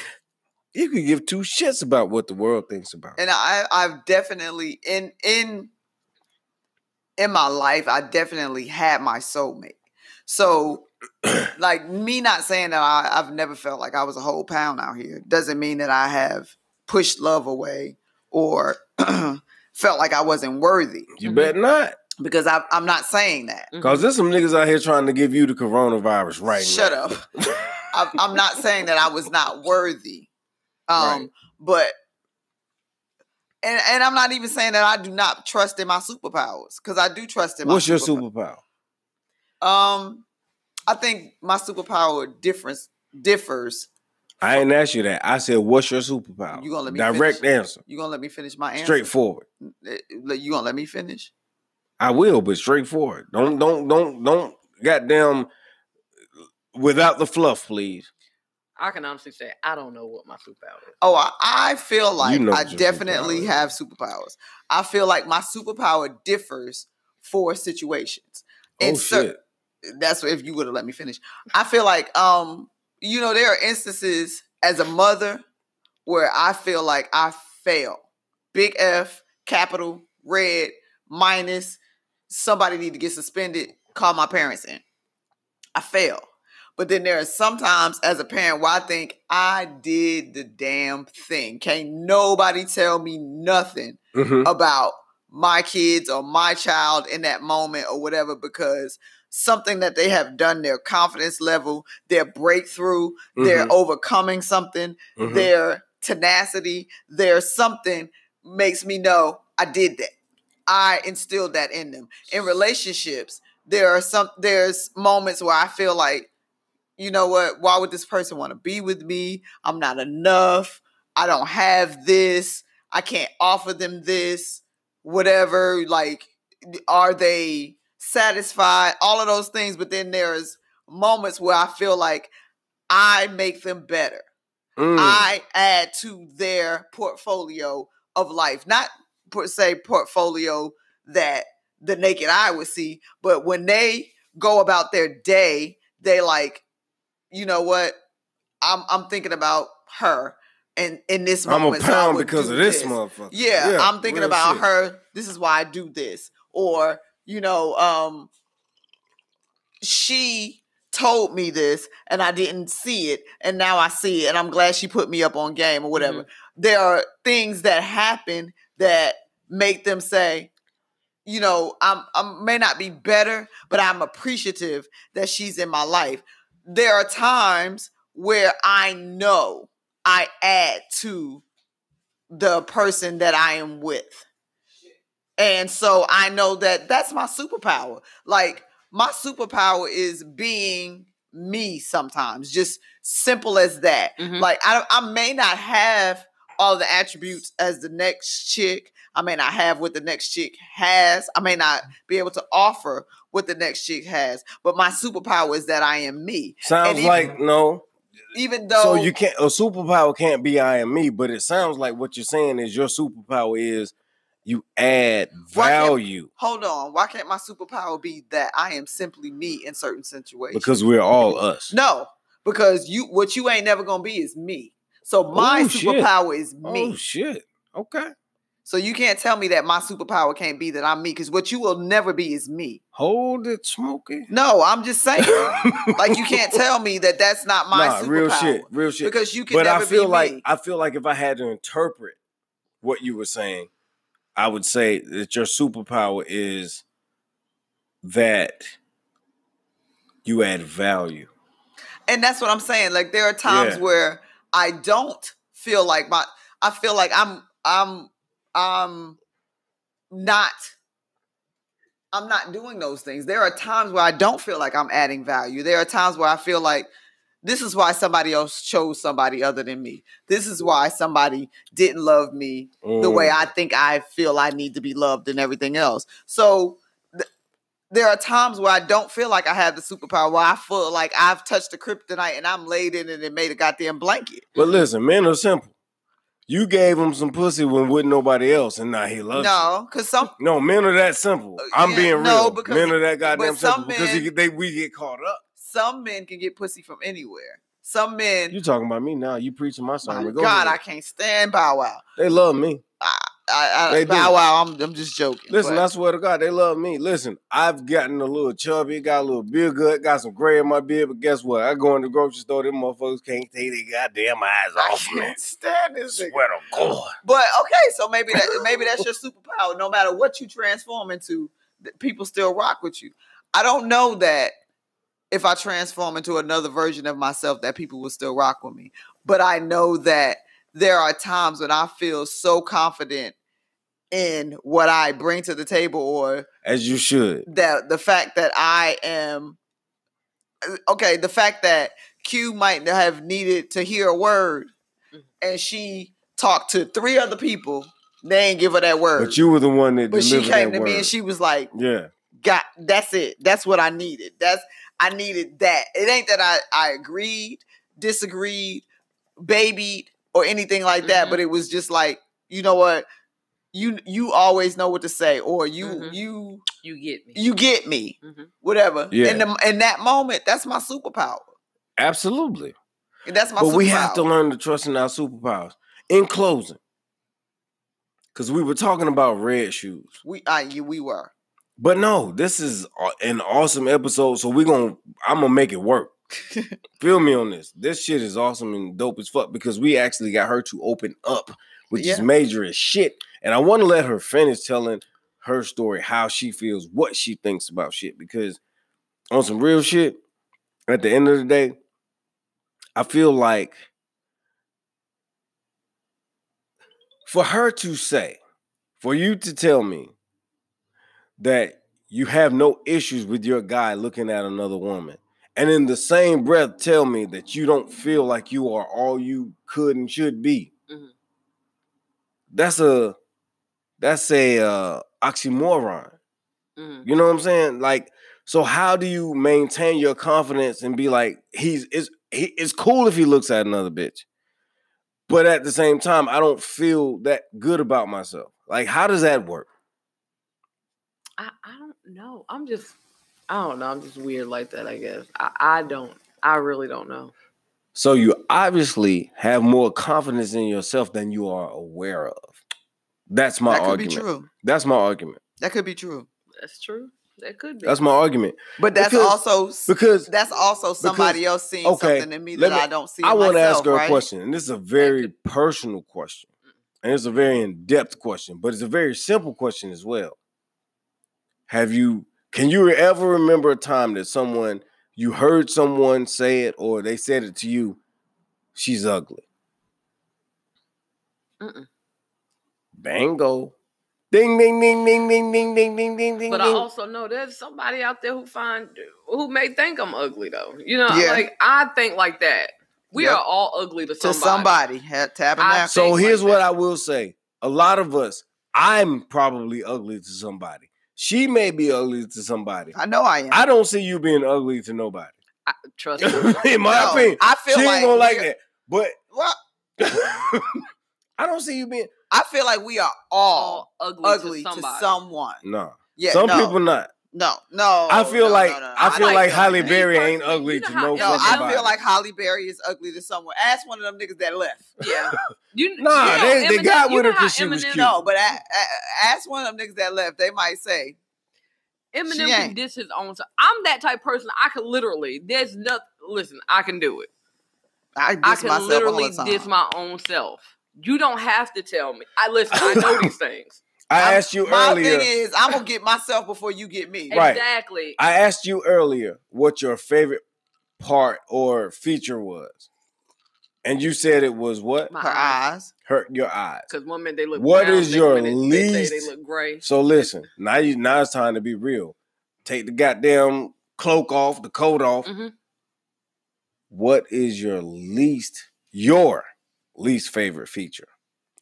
you could give two shits about what the world thinks about. and I I've definitely in in in my life I definitely had my soulmate. So like me not saying that I, I've never felt like I was a whole pound out here doesn't mean that I have pushed love away or felt like I wasn't worthy You Mhm. bet not. because I, I'm not saying that. Mhm. Cause there's some niggas out here trying to give you the coronavirus right Shut now. up. I'm, I'm not saying that I was not worthy, um, Right. but and and I'm not even saying that I do not trust in my superpowers because I do trust in my. What's your superpower. Superpower? Um, I think my superpower difference differs. I ain't asked you that. I said, "What's your superpower?" You gonna let me direct finish? answer, You gonna let me finish my answer? straightforward. Eh, You gonna let me finish? I will, but straightforward. Don't, don't, don't, don't. Goddamn, without the fluff, please. I can honestly say I don't know what my superpower is. Oh, I, I feel like know I definitely superpower have superpowers. I feel like my superpower differs for situations. Oh In cer- shit! That's if you would have let me finish. I feel like um, you know, there are instances as a mother where I feel like I fail. Big F, capital, red, minus, somebody need to get suspended, call my parents in. I fail. But then there are sometimes as a parent where I think I did the damn thing. Can't nobody tell me nothing Mhm. about my kids or my child in that moment or whatever because something that they have done their confidence level their breakthrough their Mhm. overcoming something Mhm. their tenacity their something makes me know i did that. I instilled that in them. In relationships there are some there's moments where i feel like you know what why would this person want to be with me? I'm not enough. I don't have this. I can't offer them this. Whatever like are they satisfied all of those things but then there's moments where i feel like I make them better. Mm. I add to their portfolio of life, not per se portfolio that the naked eye would see, but when they go about their day, they like, you know what? I'm I'm thinking about her, and in this moment, I'm a moment, so pound because of this, this. motherfucker. Yeah, I'm thinking about shit. her. This is why I do this. Or, you know, um she told me this and I didn't see it and now I see it and I'm glad she put me up on game or whatever. There are things that happen that make them say, you know, I'm I may not be better, but I'm appreciative that she's in my life. There are times where I know I add to the person that I am with. And so I know that that's my superpower. Like my superpower is being me sometimes, just simple as that. Mhm. Like I, I may not have all the attributes as the next chick. I may not have what the next chick has. I may not be able to offer what the next chick has. But my superpower is that I am me. Sounds even- like no. Even though So you can't a superpower can't be I am me, but it sounds like what you're saying is your superpower is you add value hold on, why can't my superpower be that I am simply me in certain situations? because we're all us. No, because you what you ain't never gonna be is me. So my Oh, shit. superpower is oh, me. Oh shit. Okay. so you can't tell me that my superpower can't be that I'm me, because what you will never be is me. Hold it, Smokey. No, I'm just saying. like you can't tell me that that's not my nah, superpower. real shit, real shit. Because you can But never I feel like me. I feel like if I had to interpret what you were saying, I would say that your superpower is that you add value. and that's what I'm saying. Like there are times Yeah. where I don't feel like my I feel like I'm I'm I'm not I'm not doing those things. There are times where I don't feel like I'm adding value. There are times where I feel like this is why somebody else chose somebody other than me. This is why somebody didn't love me the way. I think I feel I need to be loved and everything else. So th- there are times where I don't feel like I have the superpower, where I feel like I've touched the kryptonite and I'm laid in it and made a goddamn blanket. But listen, men are simple. You gave him some pussy when with nobody else, and now he loves you. No, because some No, men are that simple. Uh, I'm yeah, being no, real. because- men are that goddamn simple because he, they we get caught up. Some men can get pussy from anywhere. Some men, You talking about me now? You preaching my my sermon? Go God, I can't stand Bow Wow. they love me. I, I, They do. Bow Wow, I'm, I'm just joking. Listen, but- I swear to God, they love me. Listen, I've gotten a little chubby, got a little beard good, got some gray in my beard, but guess what? I go in the grocery store, them motherfuckers can't take their goddamn eyes off me. I can't stand this. Swear to God. But okay, so maybe that maybe that's your superpower. No matter what you transform into, people still rock with you. I don't know that if I transform into another version of myself, that people will still rock with me. But I know that there are times when I feel so confident in what I bring to the table, or As you should. that the fact that I am okay, the fact that Q might have needed to hear a word Mhm. and she talked to three other people, they ain't give her that word. But you were the one that But she came that to me and she was like, yeah. "Got that's it. That's what I needed. That's I needed that. It ain't that I I agreed, disagreed, babied, or anything like that. Mhm. But it was just like, you know what? You you always know what to say, or you Mhm. you You get me. you get me, Mhm. whatever. Yeah. In the in that moment, that's my superpower. Absolutely. And that's my But superpower. we have to learn to trust in our superpowers. In closing, because we were talking about red shoes. We I you we were. But no, this is an awesome episode. So we're gonna I'm gonna make it work. Feel me on this. This shit is awesome and dope as fuck because we actually got her to open up, which is major as shit. And I want to let her finish telling her story, how she feels, what she thinks about shit. Because on some real shit, at the end of the day, I feel like for her to say, for you to tell me that you have no issues with your guy looking at another woman, and in the same breath tell me that you don't feel like you are all you could and should be. Mhm. That's a that's a uh, oxymoron. Mhm. You know what I'm saying? Like, so how do you maintain your confidence and be like, he's is he, it's cool if he looks at another bitch. But at the same time, I don't feel that good about myself. Like, how does that work? I, I don't know. I'm just I don't know. I'm just weird like that, I guess. I, I don't I really don't know. So you obviously have more confidence in yourself than you are aware of. That's my that could argument. be true. That's my argument. That could be true. That's true. That could be. That's my argument. But that's Because- also Because that's also somebody else seeing okay, something in me that me- I don't see. I want to ask her right? a question, and this is a very personal question, and it's a very in-depth question, but it's a very simple question as well. Have you? Can you ever remember a time that someone you heard someone say it, or they said it to you? She's ugly. Mm-mm. Bango. Ding ding ding ding ding ding ding ding ding ding. But I also know there's somebody out there who find who may think I'm ugly though. You know, Yeah. like I think like that. We Yep. are all ugly to somebody. to somebody. somebody. Had tabernacle. So here's like what that. I will say. A lot of us, I'm probably ugly to somebody. She may be ugly to somebody. I know I am. I don't see you being ugly to nobody. I, trust me. In my No, opinion. I feel she like ain't gonna like we're- that. But well, I don't see you being I feel like we are all all ugly, ugly to to, someone. no. Yeah, Some no, people not. No, no. I feel no, like no, no, no. I feel like like that. Halle Me Berry ain't ugly you know to how- no No, No, I body. feel like Halle Berry is ugly to someone. Ask one of them niggas that left. Yeah. You, Nah, you know, they- they Eminem- got you with know her how 'cause she was cute. No, but a, a, ask one of them niggas that left. They might say, Eminem She can ain't. diss his own self. I'm that type of person. I can literally. There's nothing. Listen, I can do it. "I diss I can myself literally all the time." diss my own self. You don't have to tell me. I listen. I know these things. I I'm- asked you My earlier. thing is, I'm gonna get myself before you get me. Right. Exactly. I asked you earlier what your favorite part or feature was. And you said it was what? My Her eyes. eyes. Hurt your eyes. Because one minute they look. What brown, is next your minute They least- they look gray. So listen, now you now it's time to be real. Take the goddamn cloak off, the coat off. Mhm. What is your least your least favorite feature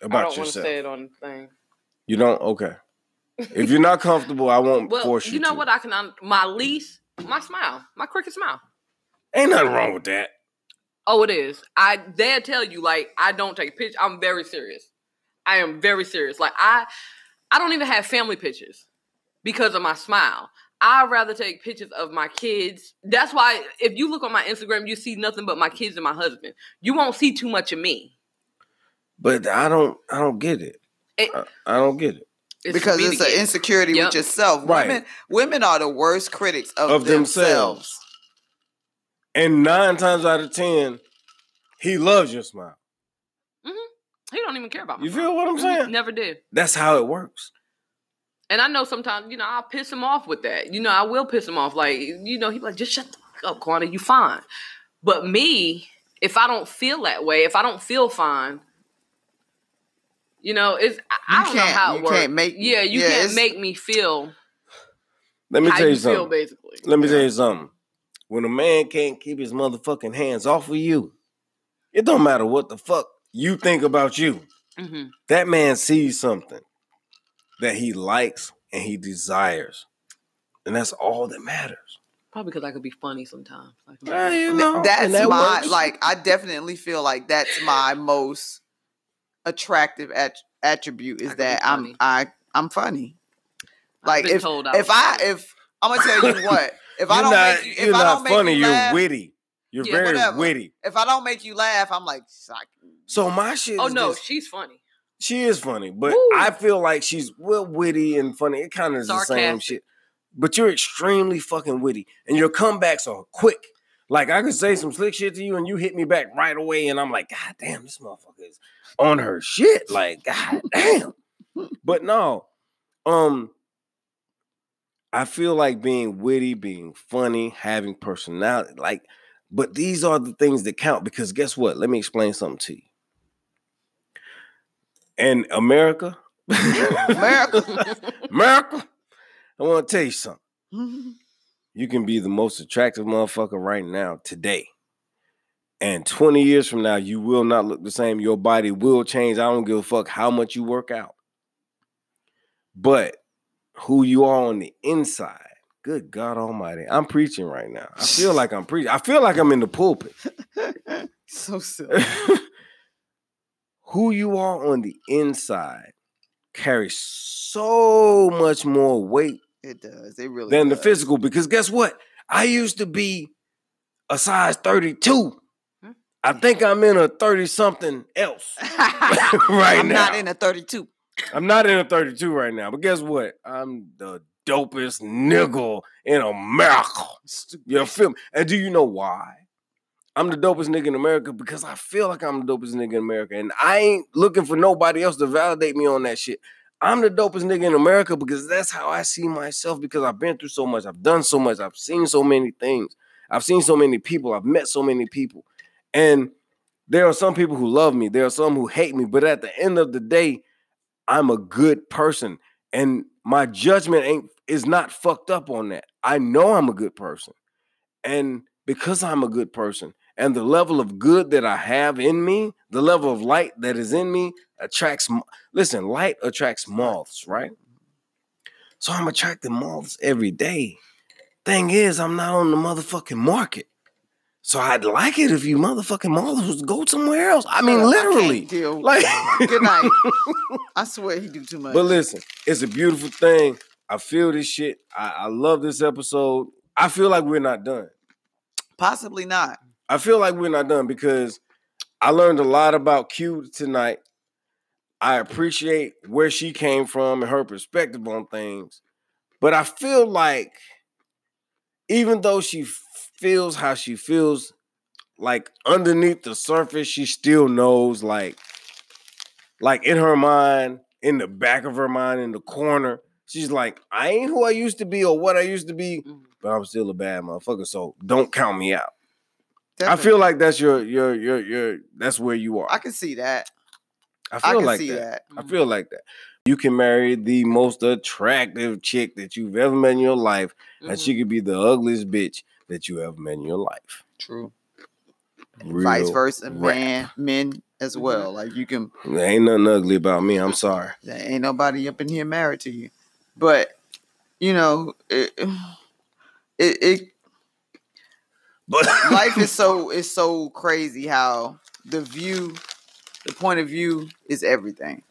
I about don't want to yourself? say it on the thing. You don't? Okay. If you're not comfortable, I won't Well, force you. you know to. what? I can. My least, my smile, my crooked smile. Ain't nothing wrong with that. Oh, it is. I dare tell you, like I don't take pictures. I'm very serious. I am very serious. Like I, I don't even have family pictures because of my smile. I'd rather take pictures of my kids. That's why if you look on my Instagram, you see nothing but my kids and my husband. You won't see too much of me. But I don't I don't get it. It- I, I don't get it. It's because it's an insecurity Yep. with yourself. Right. Women, women are the worst critics of, Of themselves. themselves. And nine times out of ten, he loves your smile. He don't even care about my You smile. feel what I'm Mhm. saying? Never did. That's how it works. And I know sometimes, you know, I'll piss him off with that. You know, I will piss him off. Like, you know, he's like, just shut the fuck up, Quanta, you fine. But me, if I don't feel that way, if I don't feel fine, you know, it's I, I don't know can't- how it you works. can't make- yeah, you yeah, can't make me feel Let me how tell you you feel, something. basically. Let me tell you something. When a man can't keep his motherfucking hands off of you, it don't matter what the fuck you think about you. hmm That man sees something that he likes and he desires. And that's all that matters. Probably because I could be funny sometimes. I could be Yeah, you know, That's that my works. like. I definitely feel like that's my most attractive at- attribute is can that I'm funny. I I'm funny. Like if told if was I if I'm gonna tell you what if I don't not, make you, if you're I not don't make funny, you you're witty. You're Yeah, very whatever. witty. if I don't make you laugh, I'm like "Psych." So my shit oh is no, just- she's funny. she is funny, but Woo. I feel like she's well witty and funny. It kind of is the same shit. But you're extremely fucking witty, and your comebacks are quick. Like I could say some slick shit to you, and you hit me back right away, and I'm like, God damn, this motherfucker is on her shit. Like, God damn. but no, um, I feel like being witty, being funny, having personality, like, but these are the things that count because guess what? Let me explain something to you. And America, America. America, I want to tell you something. You can be the most attractive motherfucker right now today. And 20 years from now, you will not look the same. Your body will change. I don't give a fuck how much you work out. But who you are on the inside Good God Almighty, I'm preaching right now. I feel like I'm preaching. I feel like I'm in the pulpit. so silly. Who you are on the inside carries so much more weight It does. It really than the physical. Because guess what? I used to be a size 32. Hmm? I think I'm in a 30 something else. right now. I'm not in a 32. I'm not in a 32 right now, but guess what? I'm the dopest nigga in America. You feel me? And do you know why? I'm the dopest nigga in America because I feel like I'm the dopest nigga in America. And I ain't looking for nobody else to validate me on that shit. I'm the dopest nigga in America because that's how I see myself because I've been through so much. I've done so much. I've seen so many things. I've seen so many people. I've met so many people. And there are some people who love me. There are some who hate me. But at the end of the day, I'm a good person. And my judgment ain't is not fucked up on that. I know I'm a good person. And because I'm a good person and the level of good that I have in me, the level of light that is in me attracts listen, light attracts moths, right? So I'm attracting moths every day. Thing is, I'm not on the motherfucking market. So I'd like it if you motherfucking moths would go somewhere else. I mean, literally. deal. Like Good night. I swear he do too much. But listen, it's a beautiful thing. I feel this shit. I, I love this episode. I feel like we're not done. Possibly not. I feel like we're not done because I learned a lot about Q tonight. I appreciate where she came from and her perspective on things. But I feel like even though she feels how she feels, like underneath the surface, she still knows like like in her mind, in the back of her mind, in the corner, she's like, I ain't who I used to be or what I used to be, Mhm. but I'm still a bad motherfucker. So don't count me out. I feel like that's your your your your that's where you are. I can see that. I I feel can like see that. that. I feel like that. You can marry the most attractive chick that you've ever met in your life, and Mhm. she could be the ugliest bitch that you ever met in your life. True. Real Vice versa, rap. man, men as Mhm. well. Like you can There ain't nothing ugly about me. I'm sorry. there ain't nobody up in here married to you. But you know, it it, it But life is so is so crazy how the view the point of view is everything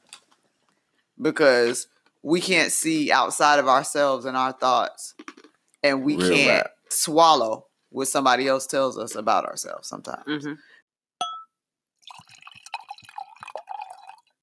because we can't see outside of ourselves and our thoughts and we Real can't rap. swallow what somebody else tells us about ourselves sometimes Mhm.